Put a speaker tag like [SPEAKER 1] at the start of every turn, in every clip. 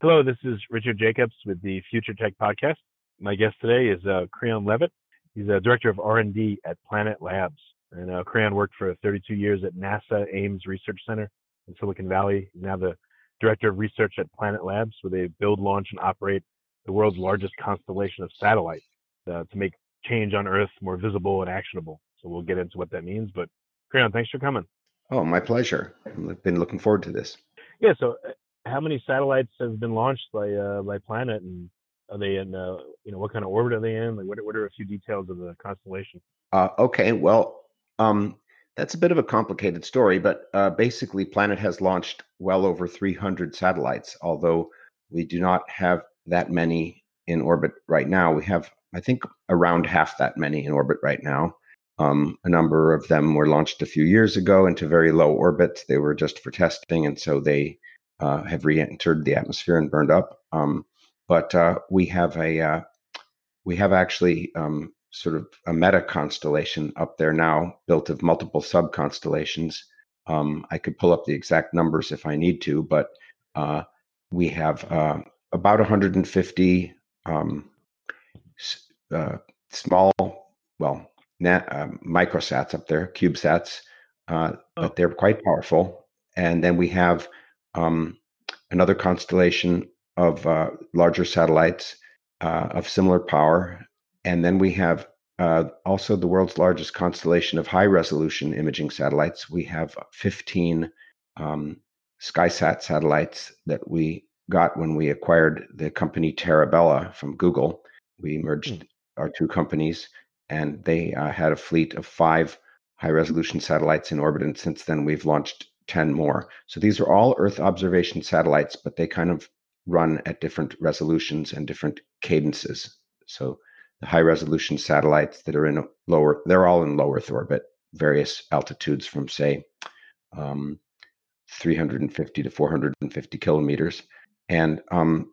[SPEAKER 1] Hello, this is Richard Jacobs with the Future Tech Podcast. My guest today is uh, Creon Levit. He's a director of R&D at Planet Labs. And uh, Creon worked for 32 years at NASA Ames Research Center in Silicon Valley. He's now the director of research at Planet Labs, where they build, launch, and operate the world's largest constellation of satellites uh, to make change on Earth more visible and actionable. So we'll get into what that means. But Creon, thanks for coming.
[SPEAKER 2] Oh, my pleasure. I've been looking forward to this.
[SPEAKER 1] Yeah. So how many satellites have been launched by uh, by Planet, and are they in uh, you know what kind of orbit are they in? Like what what are a few details of the constellation?
[SPEAKER 2] Uh, okay, well, um, that's a bit of a complicated story, but uh, basically, Planet has launched well over 300 satellites. Although we do not have that many in orbit right now, we have I think around half that many in orbit right now. Um, a number of them were launched a few years ago into very low orbits They were just for testing, and so they uh, have re-entered the atmosphere and burned up. Um, but uh, we have a uh, we have actually um, sort of a meta constellation up there now, built of multiple sub constellations. Um, I could pull up the exact numbers if I need to, but uh, we have uh, about 150 um, uh, small, well, nat, microsats up there, CubeSats, oh. but they're quite powerful. And then we have um, another constellation of uh, larger satellites uh, of similar power. And then we have uh, also the world's largest constellation of high resolution imaging satellites. We have 15 um, SkySat satellites that we got when we acquired the company Terra Bella from Google. We merged mm. our two companies, and they uh, had a fleet of five high resolution satellites in orbit. And since then, we've launched 10 more. So these are all Earth observation satellites, but they kind of run at different resolutions and different cadences. So the high resolution satellites that are in lower, they're all in low Earth orbit, various altitudes from, say, um, 350 to 450 kilometers. And um,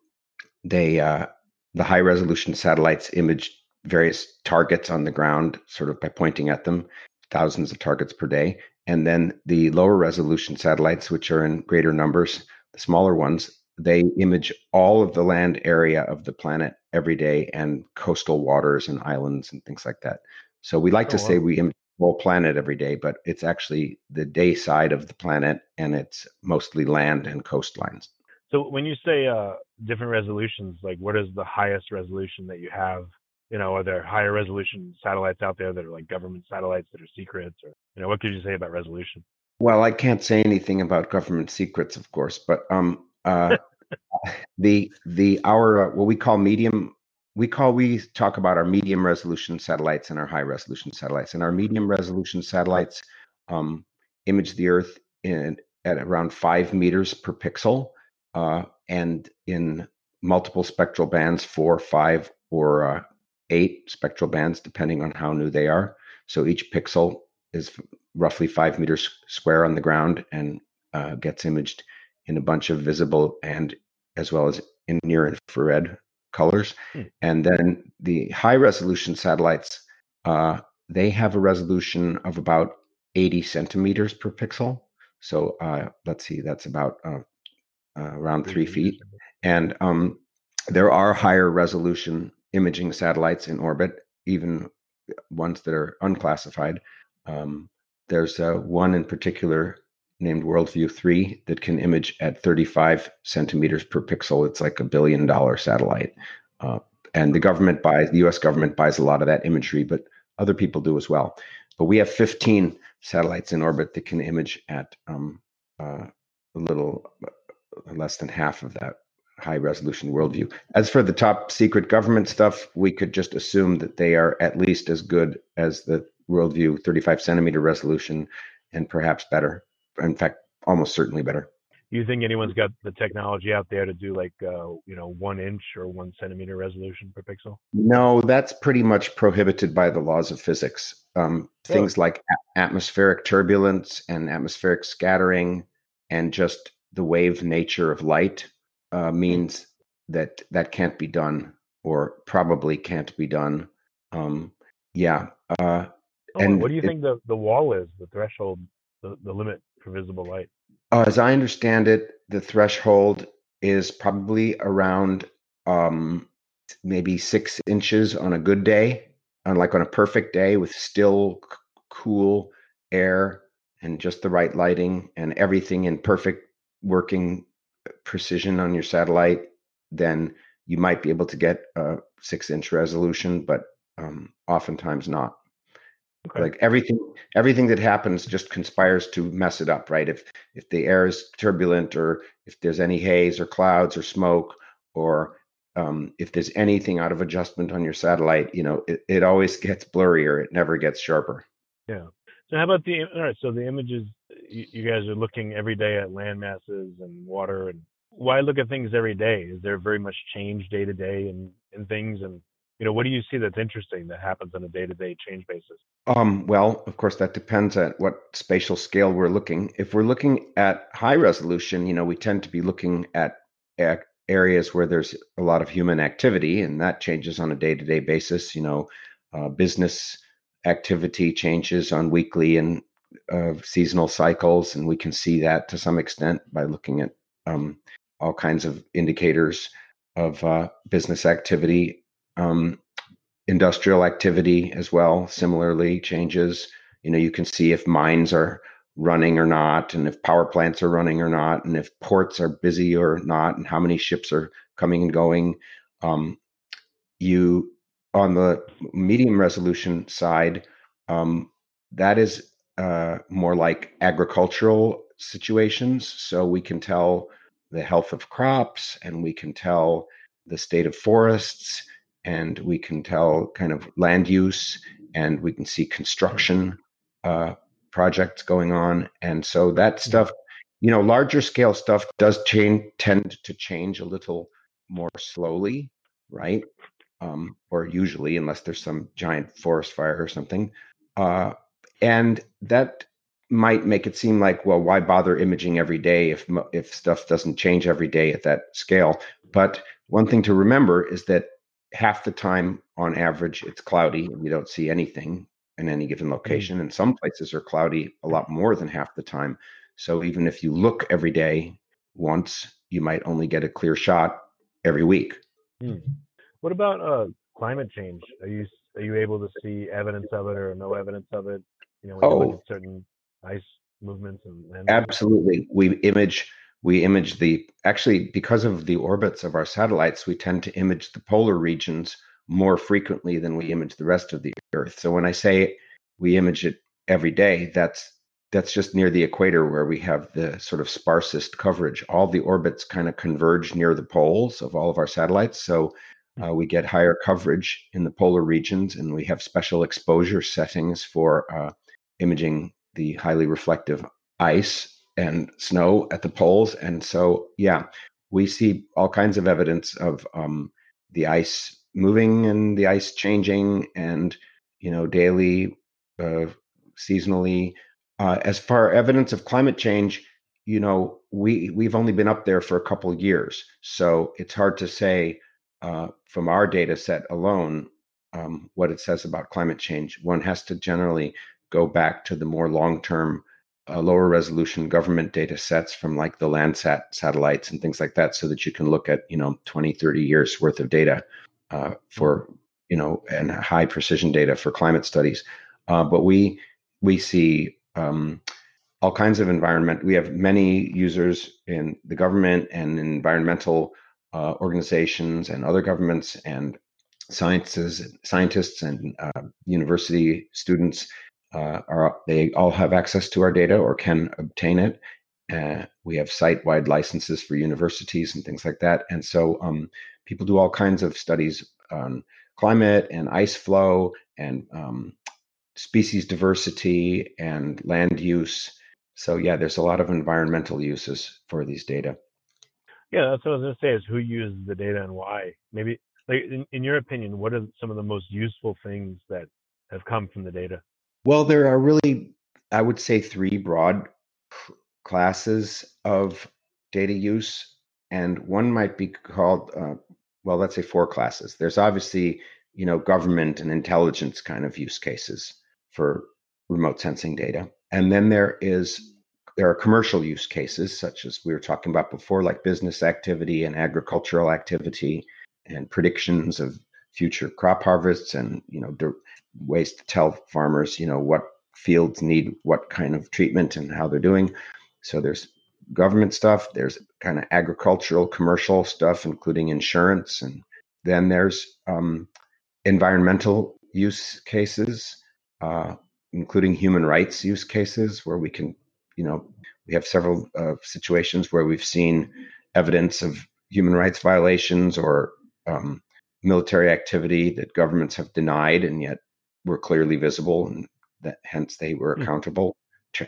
[SPEAKER 2] they, uh, the high resolution satellites image various targets on the ground, sort of by pointing at them, thousands of targets per day. And then the lower resolution satellites, which are in greater numbers, the smaller ones, they image all of the land area of the planet every day and coastal waters and islands and things like that. So we like oh, to wow. say we image the whole planet every day, but it's actually the day side of the planet and it's mostly land and coastlines.
[SPEAKER 1] So when you say uh, different resolutions, like what is the highest resolution that you have you know, are there higher resolution satellites out there that are like government satellites that are secrets or, you know, what could you say about resolution?
[SPEAKER 2] Well, I can't say anything about government secrets, of course, but um, uh, the the our uh, what we call medium we call we talk about our medium resolution satellites and our high resolution satellites and our medium resolution satellites um, image the earth in at around five meters per pixel uh, and in multiple spectral bands four five or uh, eight spectral bands, depending on how new they are. So each pixel is roughly five meters square on the ground and uh, gets imaged in a bunch of visible and as well as in near infrared colors. Hmm. And then the high resolution satellites, uh, they have a resolution of about 80 centimeters per pixel. So uh, let's see, that's about uh, uh, around three feet. And um, there are higher resolution imaging satellites in orbit, even ones that are unclassified. Um, there's uh, one in particular named Worldview 3 that can image at 35 centimeters per pixel. It's like a billion dollar satellite. Uh, and the government buys, the US government buys a lot of that imagery, but other people do as well. But we have 15 satellites in orbit that can image at um, uh, a little uh, less than half of that high resolution worldview. As for the top secret government stuff, we could just assume that they are at least as good as the worldview 35 centimeter resolution and perhaps better. In fact, almost certainly better.
[SPEAKER 3] Do you think anyone's got the technology out there to do like uh, you know one inch or one centimeter resolution per pixel?
[SPEAKER 2] No, that's pretty much prohibited by the laws of physics. Um. Things like a- atmospheric turbulence and atmospheric scattering, and just the wave nature of light uh, means that that can't be done, or probably can't be done. Um, yeah. Uh,
[SPEAKER 3] oh, and what do you it, think the the wall is, the threshold, the, the limit for visible light?
[SPEAKER 2] Uh, as I understand it, the threshold is probably around um, maybe six inches on a good day, on like on a perfect day with still c- cool air and just the right lighting and everything in perfect working precision on your satellite. Then you might be able to get a six inch resolution, but um, oftentimes not. Okay. Like everything, everything that happens just conspires to mess it up, right? If if the air is turbulent, or if there's any haze or clouds or smoke, or um, if there's anything out of adjustment on your satellite, you know, it, it always gets blurrier. It never gets sharper.
[SPEAKER 3] Yeah. So how about the all right? So the images you, you guys are looking every day at land masses and water, and why look at things every day? Is there very much change day to day in in things and you know, what do you see that's interesting that happens on a day-to-day change basis?
[SPEAKER 2] Um, well, of course, that depends at what spatial scale we're looking. If we're looking at high resolution, you know, we tend to be looking at, at areas where there's a lot of human activity, and that changes on a day-to-day basis. You know, uh, business activity changes on weekly and uh, seasonal cycles, and we can see that to some extent by looking at um, all kinds of indicators of uh, business activity um, industrial activity as well, similarly, changes. You know, you can see if mines are running or not, and if power plants are running or not, and if ports are busy or not, and how many ships are coming and going. Um, you on the medium resolution side, um, that is uh, more like agricultural situations. So we can tell the health of crops, and we can tell the state of forests, and we can tell kind of land use and we can see construction uh, projects going on. And so that mm-hmm. stuff, you know, larger scale stuff does change, tend to change a little more slowly, right? Um, or usually, unless there's some giant forest fire or something. Uh, and that might make it seem like, well, why bother imaging every day if if stuff doesn't change every day at that scale? But one thing to remember is that half the time on average it's cloudy and you don't see anything in any given mm. location and some places are cloudy a lot more than half the time so even if you look every day once you might only get a clear shot every week
[SPEAKER 3] hmm. what about uh, climate change are you are you able to see evidence of it or no evidence of it you know oh, you look at certain ice movements and, and
[SPEAKER 2] absolutely. We image we image the actually because of the orbits of our satellites we tend to image the polar regions more frequently than we image the rest of the earth. So when i say we image it every day that's that's just near the equator where we have the sort of sparsest coverage. All the orbits kind of converge near the poles of all of our satellites so uh, we get higher coverage in the polar regions and we have special exposure settings for uh, imaging the highly reflective ice and snow at the poles. And so, yeah, we see all kinds of evidence of um, the ice moving and the ice changing, and you know, daily, uh, seasonally. Uh, as far evidence of climate change, you know, we we've only been up there for a couple years, so it's hard to say uh, from our data set alone um, what it says about climate change. One has to generally go back to the more long term uh, lower resolution government data sets from like the Landsat satellites and things like that so that you can look at, you know, 20, 30 years worth of data uh, for, you know, and high precision data for climate studies. Uh, but we, we see um, all kinds of environment. We have many users in the government and environmental uh, organizations and other governments and sciences, scientists and uh, university students uh, are they all have access to our data or can obtain it. Uh, we have site-wide licenses for universities and things like that, and so um, people do all kinds of studies on climate and ice flow and um, species diversity and land use. So yeah, there's a lot of environmental uses for these data.
[SPEAKER 3] Yeah, that's what I was gonna say. Is who uses the data and why? Maybe, like, in, in your opinion, what are some of the most useful things that have come from the data?
[SPEAKER 2] Well, there are really, I would say, three broad classes of data use, and one might be called, uh, well, let's say four classes. There's obviously, you know, government and intelligence kind of use cases for remote sensing data, and then there is there are commercial use cases such as we were talking about before, like business activity and agricultural activity, and predictions of future crop harvests, and you know, ways to tell farmers, you know, what fields need what kind of treatment and how they're doing. So there's government stuff, there's kind of agricultural, commercial stuff, including insurance, and then there's um, environmental use cases, uh, including human rights use cases, where we can, you know, we have several uh, situations where we've seen evidence of human rights violations or um, military activity that governments have denied, and yet were clearly visible and that hence they were hmm. accountable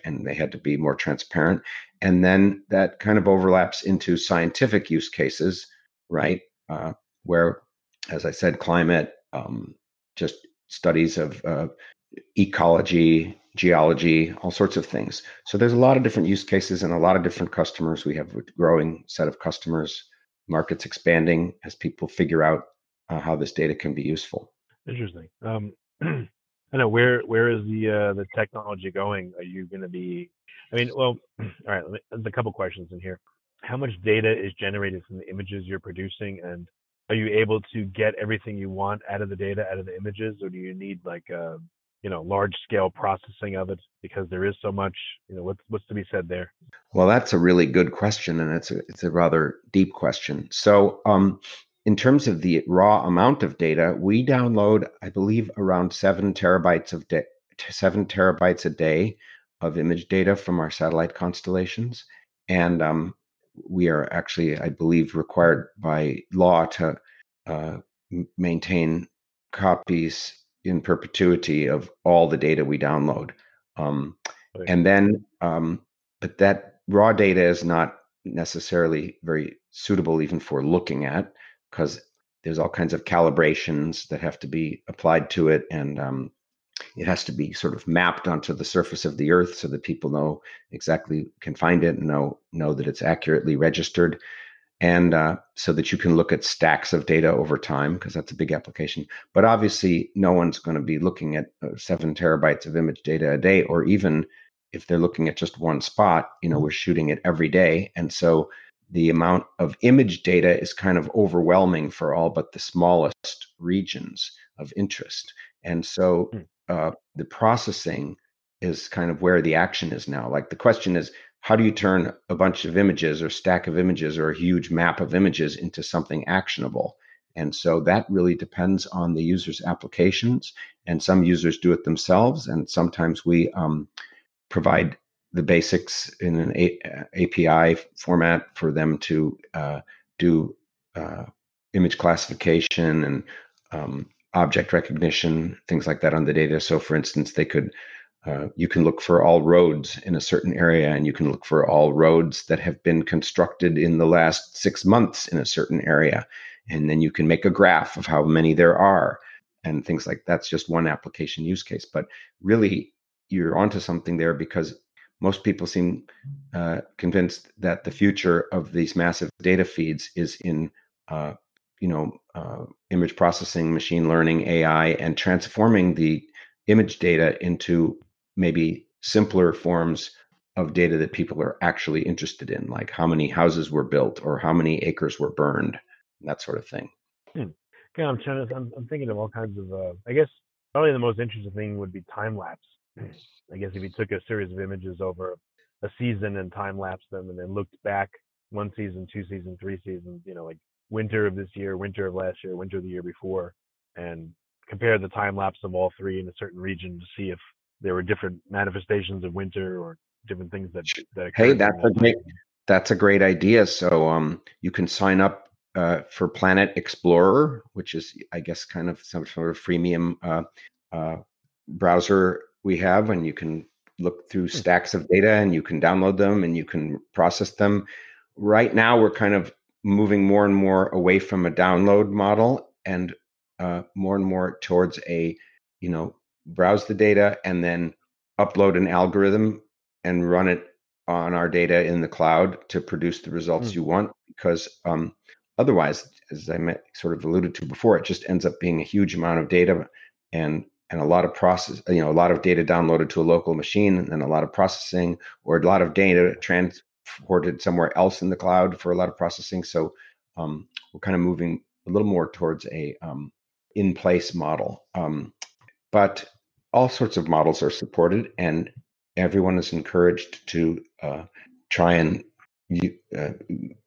[SPEAKER 2] and they had to be more transparent. And then that kind of overlaps into scientific use cases right? Uh, where as i said climate um, just studies of uh, ecology geology all sorts of things. So there's a lot of different use cases and a lot of different customers. We have a growing set of customers. Markets expanding as people figure out uh, how this data can be useful
[SPEAKER 3] interesting um, I know where where is the uh, the technology going? Are you going to be? I mean, well, all right. Me, there's a couple questions in here. How much data is generated from the images you're producing, and are you able to get everything you want out of the data, out of the images, or do you need like a uh, you know large scale processing of it because there is so much? You know, what's what's to be said there?
[SPEAKER 2] Well, that's a really good question, and it's a it's a rather deep question. So, um, in terms of the raw amount of data, we download, I believe, around seven terabytes of da- seven terabytes a day of image data from our satellite constellations, and um, we are actually, I believe, required by law to uh, maintain copies in perpetuity of all the data we download. Um, And then, um, but that raw data is not necessarily very suitable even for looking at because there's all kinds of calibrations that have to be applied to it and um, it has to be sort of mapped onto the surface of the earth so that people know exactly can find it and know know that it's accurately registered and uh, so that you can look at stacks of data over time because that's a big application. But obviously no one's going to be looking at uh, seven terabytes of image data a day or even if they're looking at just one spot you know we're shooting it every day and so the amount of image data is kind of overwhelming for all but the smallest regions of interest. And so hmm. uh, the processing is kind of where the action is now. Like the question is, how do you turn a bunch of images or stack of images or a huge map of images into something actionable? And so that really depends on the user's applications. And some users do it themselves, and sometimes we um, provide the basics in an A- API format for them to uh, do uh, image classification and um, object recognition, things like that on the data. So, for instance, they could uh, you can look for all roads in a certain area, and you can look for all roads that have been constructed in the last six months in a certain area, and then you can make a graph of how many there are, and things like that's just one application use case. But really, you're onto something there because most people seem uh, convinced that the future of these massive data feeds is in uh, you know uh, image processing machine learning ai and transforming the image data into maybe simpler forms of data that people are actually interested in like how many houses were built or how many acres were burned that sort of thing
[SPEAKER 3] hmm. yeah i'm trying to I'm, I'm thinking of all kinds of uh, i guess probably the most interesting thing would be time lapse I guess if you took a series of images over a season and time lapsed them, and then looked back one season, two seasons, three seasons, you know, like winter of this year, winter of last year, winter of the year before, and compare the time lapse of all three in a certain region to see if there were different manifestations of winter or different things that that
[SPEAKER 2] hey that's a great that's a great idea. So um you can sign up uh, for planet explorer which is i guess kind of some sort of freemium uh, uh, browser we have and you can look through hmm. stacks of data and you can download them and you can process them right now we're kind of moving more and more away from a download model and uh, more and more towards a you know browse the data and then upload an algorithm and run it on our data in the cloud to produce the results mm. you want because um, otherwise as i sort of alluded to before it just ends up being a huge amount of data and and a lot of process you know a lot of data downloaded to a local machine and a lot of processing or a lot of data transported somewhere else in the cloud for a lot of processing. So um, we're kind of moving a little more towards a um, in place model. Um, but all sorts of models are supported, and everyone is encouraged to uh, try and uh,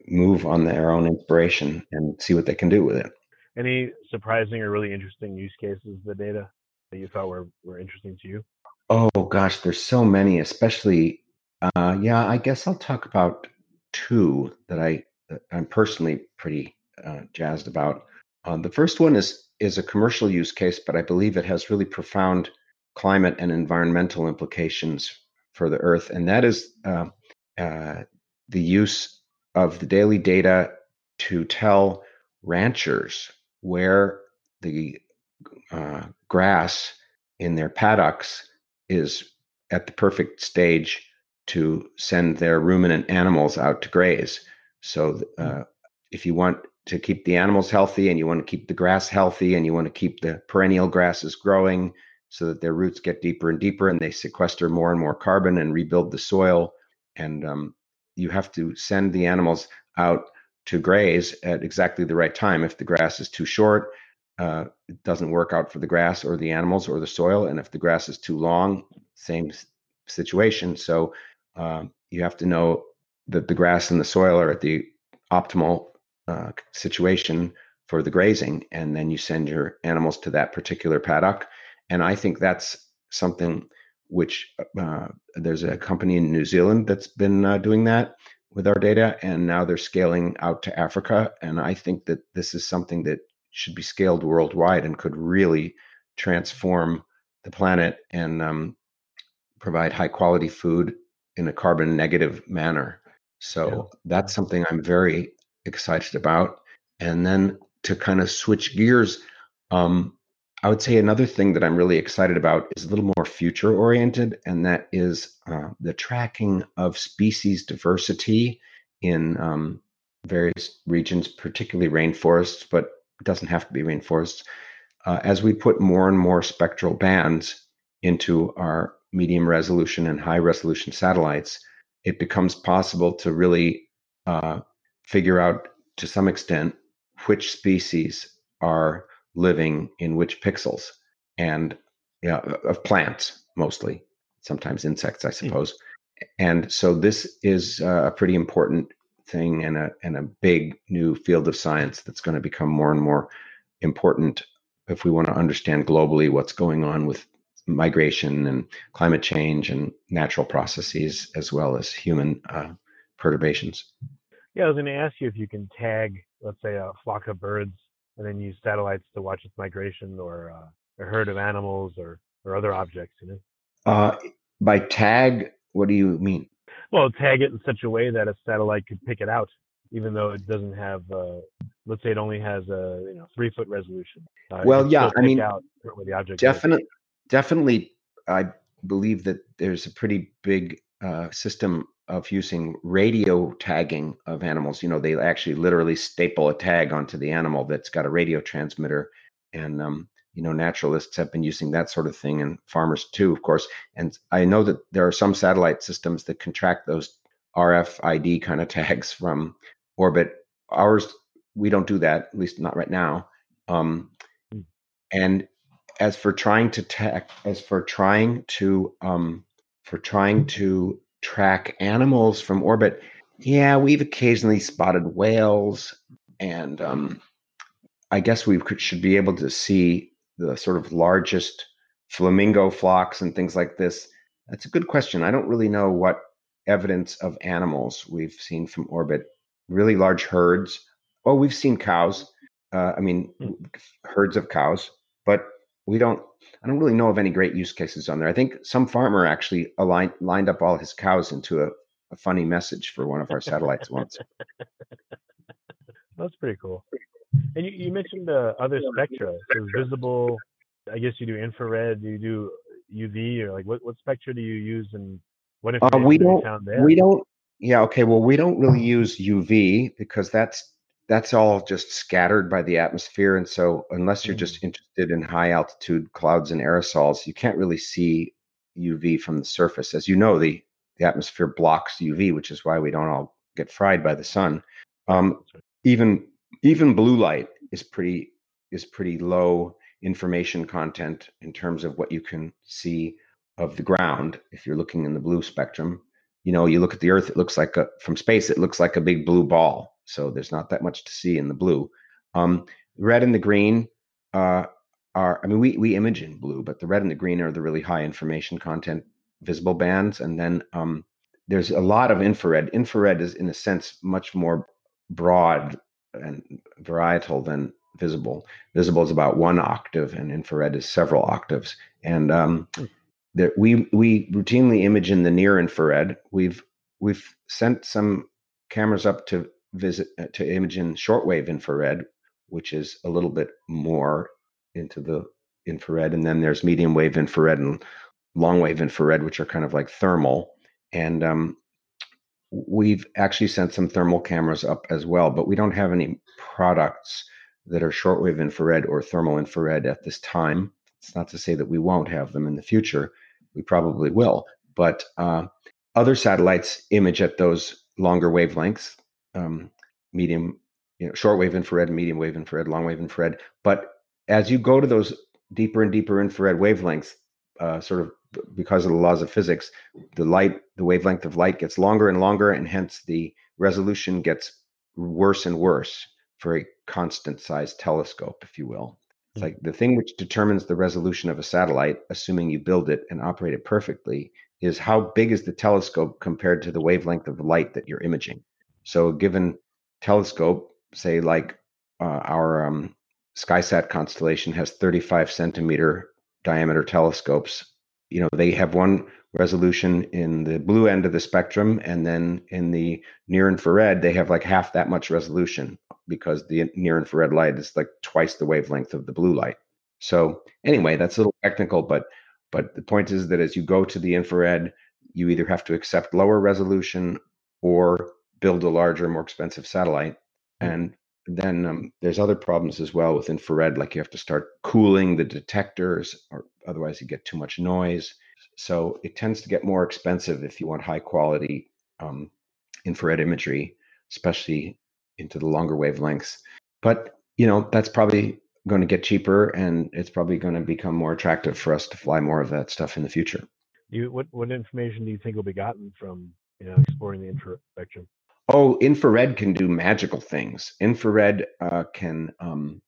[SPEAKER 2] move on their own inspiration and see what they can do with it.
[SPEAKER 3] Any surprising or really interesting use cases of the data that you thought were, were interesting to you?
[SPEAKER 2] Oh gosh, there's so many, especially uh, yeah, I guess I'll talk about two that I that I'm personally pretty uh, jazzed about. Uh, the first one is is a commercial use case, but I believe it has really profound climate and environmental implications for the Earth, and that is uh, uh, the use of the daily data to tell ranchers where the uh, grass in their paddocks is at the perfect stage to send their ruminant animals out to graze. So, uh, if you want to keep the animals healthy and you want to keep the grass healthy and you want to keep the perennial grasses growing, so that their roots get deeper and deeper and they sequester more and more carbon and rebuild the soil. And um, you have to send the animals out to graze at exactly the right time. If the grass is too short, uh, it doesn't work out for the grass or the animals or the soil. And if the grass is too long, same situation. So uh, you have to know that the grass and the soil are at the optimal uh, situation for the grazing. And then you send your animals to that particular paddock and I think that's something which uh, there's a company in New Zealand that's been uh, doing that with our data, and now they're scaling out to Africa. And I think that this is something that should be scaled worldwide and could really transform the planet and um, provide high quality food in a carbon negative manner. So yeah. that's something I'm very excited about. And then to kind of switch gears, um, I would say another thing that I'm really excited about is a little more future oriented, and that is uh, the tracking of species diversity in um, various regions, particularly rainforests, but it doesn't have to be rainforests. Uh, as we put more and more spectral bands into our medium resolution and high resolution satellites, it becomes possible to really uh, figure out to some extent which species are living in which pixels and yeah, of plants mostly, sometimes insects, I hmm. suppose. Mm. And so this is a pretty important thing and a and a big new field of science that's going to become more and more important if we want to understand globally what's going on with migration and climate change and natural processes as well as human uh, perturbations.
[SPEAKER 3] Yeah, I was going to ask you if you can tag, let's say, a flock of birds and then use satellites to watch its migration or uh, a herd of animals or or other objects. You know.
[SPEAKER 2] Uh, by tag, what do you mean?
[SPEAKER 3] Well, tag it in such a way that a satellite could pick it out, even though it doesn't have. Uh, let's say it only has a you know three foot resolution.
[SPEAKER 2] Uh, well, yeah, I mean, definitely, definitely, I believe that there's a pretty big uh, system of using radio tagging of animals. You know, they actually literally staple a tag onto the animal that's got a radio transmitter. And, um, you know, naturalists have been using that sort of thing and farmers too, of course. And I know that there are some satellite systems that can track those RFID kind of tags from orbit. Ours, we don't do that, at least not right now. Um, hmm. and as for trying to tag, as for trying to, um, for trying to track animals from orbit, yeah, we've occasionally spotted whales, and um, I guess we could, should be able to see the sort of largest flamingo flocks and things like this. That's a good question. I don't really know what evidence of animals we've seen from orbit. Really large herds. Oh, we've seen cows. Uh, I mean, mm. herds of cows, but we don't. I don't really know of any great use cases on there. I think some farmer actually aligned lined up all his cows into a, a funny message for one of our satellites once.
[SPEAKER 3] That's pretty cool. And you, you mentioned the other spectra, so visible. I guess you do infrared. You do UV, or like what what spectra do you use, and what
[SPEAKER 2] uh, we don't we don't yeah okay well we don't really use uv because that's that's all just scattered by the atmosphere and so unless you're just mm. interested in high altitude clouds and aerosols you can't really see uv from the surface as you know the the atmosphere blocks uv which is why we don't all get fried by the sun um, even even blue light is pretty is pretty low information content in terms of what you can see of the ground if you're looking in the blue spectrum. You know you look at the earth it looks like a from space it looks like a big blue ball so there's not that much to see in the blue. Um, red and the green uh, are i mean we we image in blue but the red and the green are the really high information content visible bands and then um, there's a lot of infrared. Infrared is in a sense much more broad and varietal than visible visible is about one octave and infrared is several octaves and um, hmm that we we routinely image in the near infrared. We've we've sent some cameras up to visit uh, to image in shortwave infrared, which is a little bit more into the infrared, and then there's medium wave infrared and long wave infrared, which are kind of like thermal. And um, we've actually sent some thermal cameras up as well, but we don't have any products that are shortwave infrared or thermal infrared at this time. It's not to say that we won't have them in the future. We probably will. But uh, other satellites image at those longer wavelengths, um, medium, you know, shortwave infrared, medium wave infrared, long wave infrared. But as you go to those deeper and deeper infrared wavelengths, uh, sort of because of the laws of physics, the light, the wavelength of light gets longer and longer, and hence the resolution gets worse and worse for a constant size telescope, if you will. It's like the thing which determines the resolution of a satellite, assuming you build it and operate it perfectly, is how big is the telescope compared to the wavelength of light that you're imaging. So, a given telescope, say like uh, our um, SkySat constellation has 35 centimeter diameter telescopes. You know, they have one resolution in the blue end of the spectrum, and then in the near infrared, they have like half that much resolution because the near infrared light is like twice the wavelength of the blue light. So anyway, that's a little technical, but but the point is that as you go to the infrared, you either have to accept lower resolution or build a larger, more expensive satellite. Hmm. And then um, there's other problems as well with infrared, like you have to start cooling the detectors, or otherwise you get too much noise. So it tends to get more expensive if you want high quality um, infrared imagery, especially into the longer wavelengths. But you know that's probably going to get cheaper, and it's probably going to become more attractive for us to fly more of that stuff in the future.
[SPEAKER 3] You, what what information do you think will be gotten from you know exploring the infrared spectrum?
[SPEAKER 2] Oh, infrared can do magical things. Infrared uh, can um,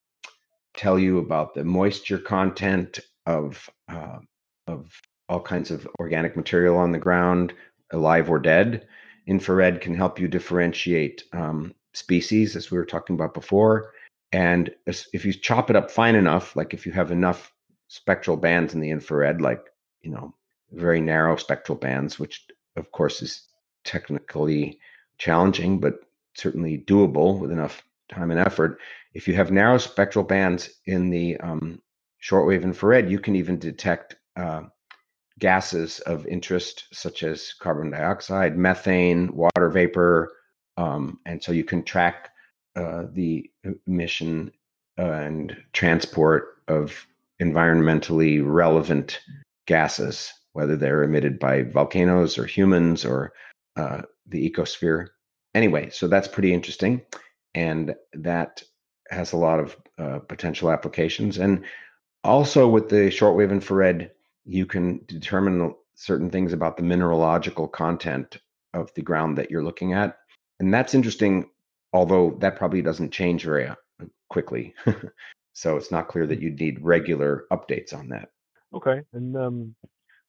[SPEAKER 2] tell you about the moisture content of uh, of all kinds of organic material on the ground, alive or dead. Infrared can help you differentiate um, species, as we were talking about before. And if you chop it up fine enough, like if you have enough spectral bands in the infrared, like, you know, very narrow spectral bands, which of course is technically challenging, but certainly doable with enough time and effort. If you have narrow spectral bands in the um, shortwave infrared, you can even detect uh, gases of interest, such as carbon dioxide, methane, water vapor, um, and so you can track uh, the emission and transport of environmentally relevant gases, whether they're emitted by volcanoes or humans or uh, the ecosphere. Anyway, so that's pretty interesting. And that has a lot of uh, potential applications. And also with the shortwave infrared, you can determine certain things about the mineralogical content of the ground that you're looking at. And that's interesting, although that probably doesn't change very uh, quickly. so it's not clear that you'd need regular updates on that.
[SPEAKER 3] Okay. And um,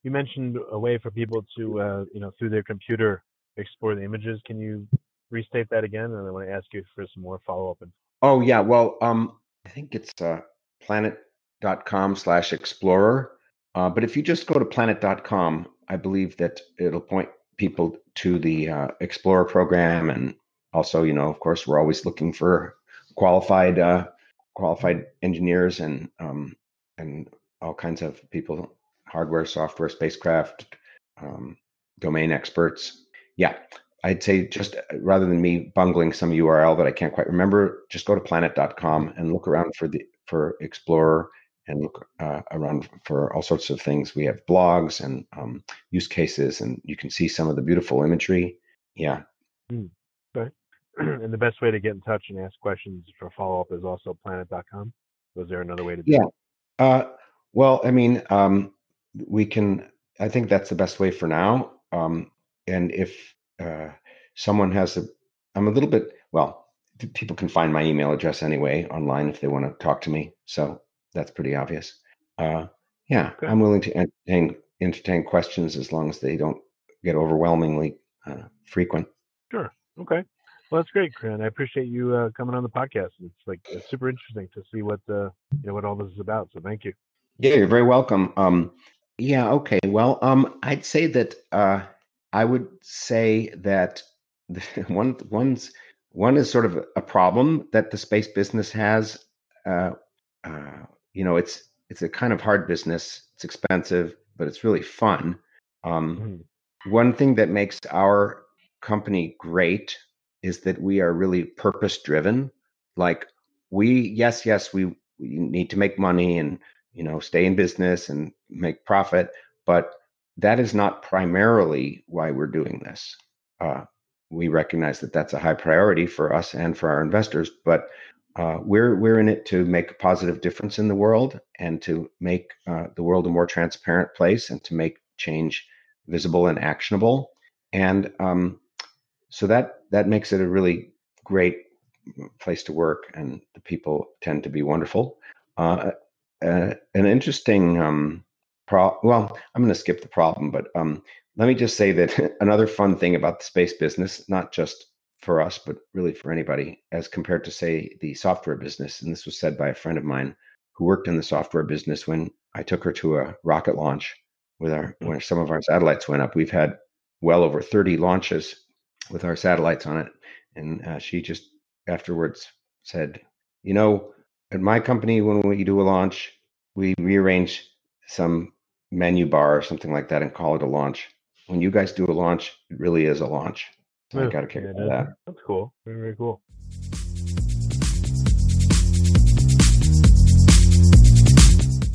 [SPEAKER 3] you mentioned a way for people to, uh, you know, through their computer explore the images. Can you restate that again? And I want to ask you for some more follow up.
[SPEAKER 2] Oh yeah, well, um, I think it's uh, planet.com slash explorer. Uh, but if you just go to planet.com, I believe that it'll point people to the uh, Explorer program, and also, you know, of course, we're always looking for qualified uh, qualified engineers and um, and all kinds of people, hardware, software, spacecraft, um, domain experts. Yeah, I'd say just uh, rather than me bungling some URL that I can't quite remember, just go to planet.com and look around for the for Explorer and look uh, around for all sorts of things. We have blogs and um, use cases, and you can see some of the beautiful imagery. Yeah.
[SPEAKER 3] Mm, okay. and the best way to get in touch and ask questions for follow up is also planet.com. Was there another way to do
[SPEAKER 2] yeah. it? Uh, well, I mean, um, we can, I think that's the best way for now. Um, and if uh, someone has a, I'm a little bit, well, people can find my email address anyway online if they want to talk to me. So that's pretty obvious. Uh, yeah, okay. I'm willing to entertain entertain questions as long as they don't get overwhelmingly uh, frequent.
[SPEAKER 3] Sure. Okay. Well, that's great, Creon. I appreciate you uh, coming on the podcast. It's like it's super interesting to see what the you know what all this is about. So thank you.
[SPEAKER 2] Yeah, you're very welcome. Um, yeah. Okay. Well, um, I'd say that uh, I would say that one one's one is sort of a problem that the space business has. Uh, uh, you know, it's it's a kind of hard business. It's expensive, but it's really fun. Um, mm-hmm. One thing that makes our company great is that we are really purpose driven. Like we, yes, yes, we, we need to make money and you know stay in business and make profit, but that is not primarily why we're doing this. Uh, we recognize that that's a high priority for us and for our investors, but uh, we're we're in it to make a positive difference in the world and to make uh, the world a more transparent place and to make change visible and actionable. And um, so that that makes it a really great place to work, and the people tend to be wonderful. Uh, uh an interesting um, pro- well, I'm going to skip the problem, but um, let me just say that another fun thing about the space business, not just for us, but really for anybody, as compared to, say, the software business. And this was said by a friend of mine who worked in the software business when I took her to a rocket launch with our when some of our satellites went up. We've had well over 30 launches with our satellites on it. And uh, she just afterwards said, You know, at my company, when we do a launch, we rearrange some menu bar or something like that and call it a launch. When you guys do a launch, it really is a launch. I got to kick yeah, that.
[SPEAKER 3] That's cool. Very, very cool.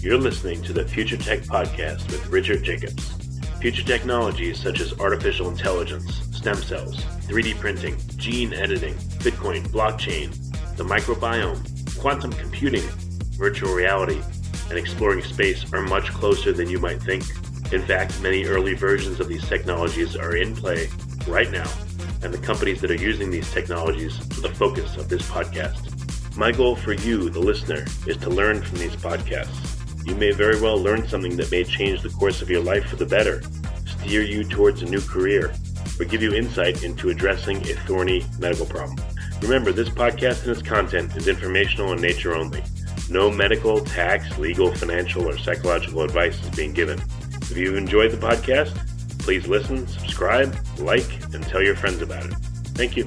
[SPEAKER 1] You're listening to the Future Tech Podcast with Richard Jacobs. Future technologies such as artificial intelligence, stem cells, 3D printing, gene editing, Bitcoin, blockchain, the microbiome, quantum computing, virtual reality, and exploring space are much closer than you might think. In fact, many early versions of these technologies are in play right now and the companies that are using these technologies are the focus of this podcast. My goal for you, the listener, is to learn from these podcasts. You may very well learn something that may change the course of your life for the better, steer you towards a new career, or give you insight into addressing a thorny medical problem. Remember, this podcast and its content is informational in nature only. No medical, tax, legal, financial, or psychological advice is being given. If you've enjoyed the podcast, Please listen, subscribe, like, and tell your friends about it. Thank you.